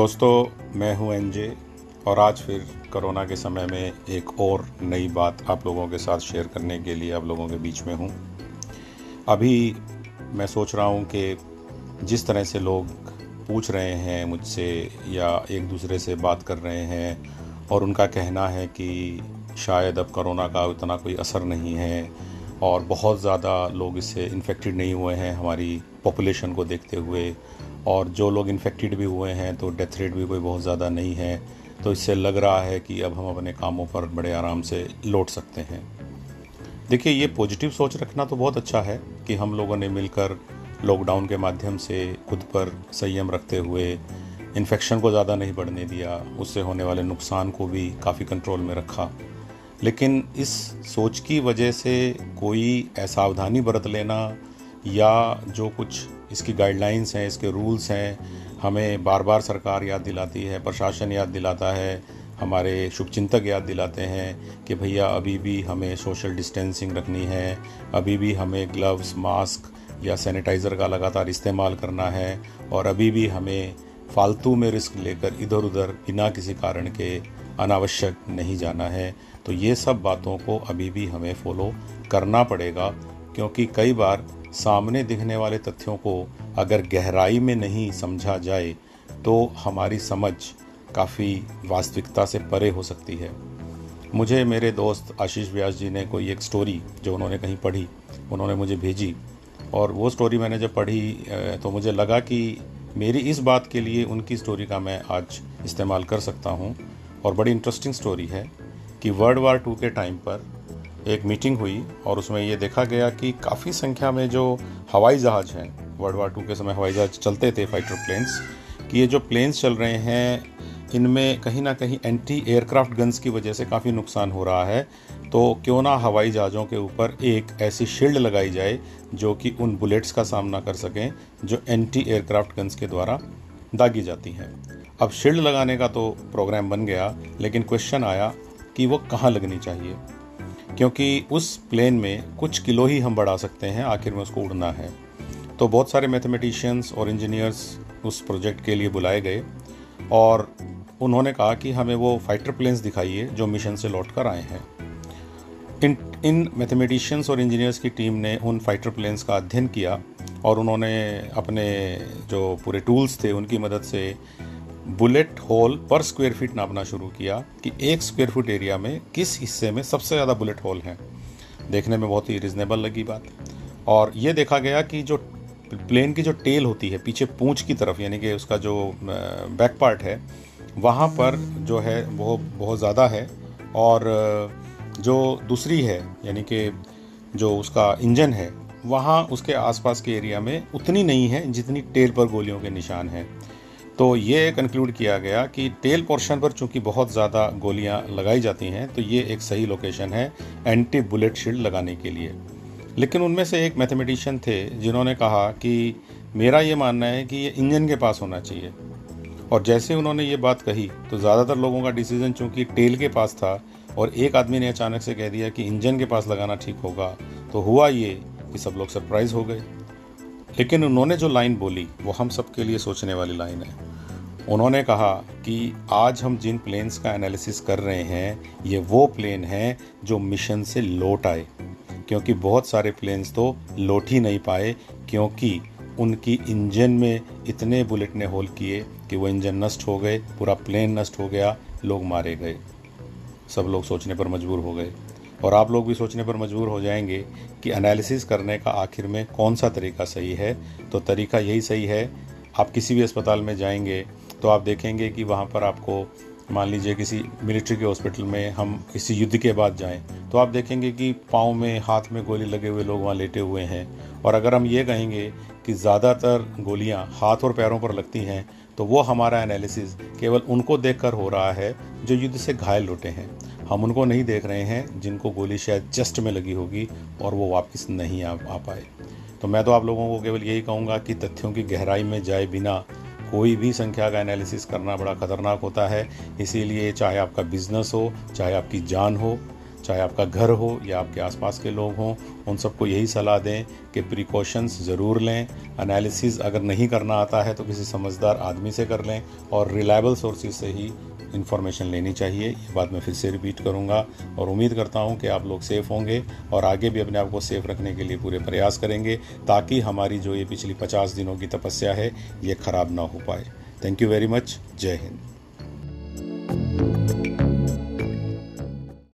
दोस्तों, मैं हूँ एनजे और आज फिर कोरोना के समय में एक और नई बात आप लोगों के साथ शेयर करने के लिए आप लोगों के बीच में हूँ। अभी मैं सोच रहा हूँ कि जिस तरह से लोग पूछ रहे हैं मुझसे या एक दूसरे से बात कर रहे हैं और उनका कहना है कि शायद अब कोरोना का उतना कोई असर नहीं है और बहुत ज़्यादा लोग इससे इन्फेक्टेड नहीं हुए हैं हमारी पॉपुलेशन को देखते हुए और जो लोग इन्फेक्टेड भी हुए हैं तो डेथ रेट भी कोई बहुत ज़्यादा नहीं है। तो इससे लग रहा है कि अब हम अपने कामों पर बड़े आराम से लौट सकते हैं। देखिए, ये पॉजिटिव सोच रखना तो बहुत अच्छा है कि हम लोगों ने मिलकर लॉकडाउन के माध्यम से खुद पर संयम रखते हुए इन्फेक्शन को ज़्यादा नहीं बढ़ने दिया, उससे होने वाले नुकसान को भी काफ़ी कंट्रोल में रखा। लेकिन इस सोच की वजह से कोई असावधानी बरत लेना या जो कुछ इसकी गाइडलाइंस हैं, इसके रूल्स हैं, हमें बार बार सरकार याद दिलाती है, प्रशासन याद दिलाता है, हमारे शुभचिंतक याद दिलाते हैं कि भैया अभी भी हमें सोशल डिस्टेंसिंग रखनी है, अभी भी हमें ग्लव्स मास्क या सैनिटाइज़र का लगातार इस्तेमाल करना है और अभी भी हमें फालतू में रिस्क लेकर इधर उधर बिना किसी कारण के अनावश्यक नहीं जाना है। तो ये सब बातों को अभी भी हमें फॉलो करना पड़ेगा, क्योंकि कई बार सामने दिखने वाले तथ्यों को अगर गहराई में नहीं समझा जाए तो हमारी समझ काफ़ी वास्तविकता से परे हो सकती है। मुझे मेरे दोस्त आशीष व्यास जी ने कोई एक स्टोरी जो उन्होंने कहीं पढ़ी, उन्होंने मुझे भेजी। और वो स्टोरी मैंने जब पढ़ी तो मुझे लगा कि मेरी इस बात के लिए उनकी स्टोरी का मैं आज इस्तेमाल कर सकता हूँ। और बड़ी इंटरेस्टिंग स्टोरी है कि वर्ल्ड वार टू के टाइम पर एक मीटिंग हुई और उसमें ये देखा गया कि काफ़ी संख्या में जो हवाई जहाज़ हैं वर्ल्ड वार टू के समय हवाई जहाज़ चलते थे फाइटर प्लेन्स कि ये जो प्लेन्स चल रहे हैं, इनमें कहीं ना कहीं एंटी एयरक्राफ्ट गन्स की वजह से काफ़ी नुकसान हो रहा है। तो क्यों ना हवाई जहाज़ों के ऊपर एक ऐसी शील्ड लगाई जाए जो कि उन बुलेट्स का सामना कर सकें, जो एंटी एयरक्राफ्ट गन्स के द्वारा दागी जाती हैं। अब शील्ड लगाने का तो प्रोग्राम बन गया, लेकिन क्वेश्चन आया कि वो कहाँ लगनी चाहिए। क्योंकि उस प्लेन में कुछ किलो ही हम बढ़ा सकते हैं, आखिर में उसको उड़ना है। तो बहुत सारे मैथमेटिशियंस और इंजीनियर्स उस प्रोजेक्ट के लिए बुलाए गए और उन्होंने कहा कि हमें वो फाइटर प्लेन्स दिखाइए जो मिशन से लौट कर आए हैं। इन इन मैथमेटिशियंस और इंजीनियर्स की टीम ने उन फाइटर प्लेन्स का अध्ययन किया और उन्होंने अपने जो पूरे टूल्स थे, उनकी मदद से बुलेट होल पर स्क्वायर फीट नापना शुरू किया कि एक स्क्वायर फुट एरिया में किस हिस्से में सबसे ज़्यादा बुलेट होल हैं। देखने में बहुत ही रिजनेबल लगी बात। और ये देखा गया कि जो प्लेन की जो टेल होती है, पीछे पूंछ की तरफ़, यानी कि उसका जो बैक पार्ट है, वहाँ पर जो है वो बहुत ज़्यादा है। और जो दूसरी है, यानी कि जो उसका इंजन है, वहाँ उसके आसपास के एरिया में उतनी नहीं है जितनी टेल पर गोलियों के निशान हैं। तो ये कंक्लूड किया गया कि टेल पोर्शन पर चूँकि बहुत ज़्यादा गोलियाँ लगाई जाती हैं तो ये एक सही लोकेशन है एंटी बुलेट शील्ड लगाने के लिए। लेकिन उनमें से एक मैथमेटिशियन थे जिन्होंने कहा कि मेरा ये मानना है कि ये इंजन के पास होना चाहिए। और जैसे उन्होंने ये बात कही तो ज़्यादातर लोगों का डिसीज़न चूँकि टेल के पास था और एक आदमी ने अचानक से कह दिया कि इंजन के पास लगाना ठीक होगा तो हुआ ये कि सब लोग सरप्राइज़ हो गए। लेकिन उन्होंने जो लाइन बोली, वो हम सबके लिए सोचने वाली लाइन है। उन्होंने कहा कि आज हम जिन प्लेन्स का एनालिसिस कर रहे हैं, ये वो प्लेन हैं जो मिशन से लौट आए। क्योंकि बहुत सारे प्लेन्स तो लौट ही नहीं पाए, क्योंकि उनकी इंजन में इतने बुलेट ने होल किए कि वो इंजन नष्ट हो गए, पूरा प्लेन नष्ट हो गया, लोग मारे गए। सब लोग सोचने पर मजबूर हो गए। और आप लोग भी सोचने पर मजबूर हो जाएँगे कि एनालिसिस करने का आखिर में कौन सा तरीका सही है। तो तरीका यही सही है, आप किसी भी अस्पताल में जाएँगे तो आप देखेंगे कि वहाँ पर आपको मान लीजिए किसी मिलिट्री के हॉस्पिटल में हम किसी युद्ध के बाद जाएँ तो आप देखेंगे कि पाँव में हाथ में गोली लगे हुए लोग वहाँ लेटे हुए हैं। और अगर हम ये कहेंगे कि ज़्यादातर गोलियाँ हाथ और पैरों पर लगती हैं तो वो हमारा एनालिसिस केवल उनको देखकर हो रहा है जो युद्ध से घायल लौटे हैं। हम उनको नहीं देख रहे हैं जिनको गोली शायद चेस्ट में लगी होगी और वो वापस नहीं आ, आ पाए। तो मैं तो आप लोगों को केवल यही कहूँगा कि तथ्यों की गहराई में जाए बिना कोई भी संख्या का एनालिसिस करना बड़ा ख़तरनाक होता है। इसीलिए चाहे आपका बिज़नेस हो, चाहे आपकी जान हो, चाहे आपका घर हो या आपके आसपास के लोग हों, उन सबको यही सलाह दें कि प्रिकॉशंस ज़रूर लें। एनालिसिस अगर नहीं करना आता है तो किसी समझदार आदमी से कर लें और रिलायबल सोर्सेज से ही इन्फॉर्मेशन लेनी चाहिए। ये बात मैं फिर से रिपीट करूँगा और उम्मीद करता हूँ कि आप लोग सेफ़ होंगे और आगे भी अपने आप को सेफ़ रखने के लिए पूरे प्रयास करेंगे ताकि हमारी जो ये पिछली पचास दिनों की तपस्या है, ये ख़राब ना हो पाए। थैंक यू वेरी मच जय हिंद।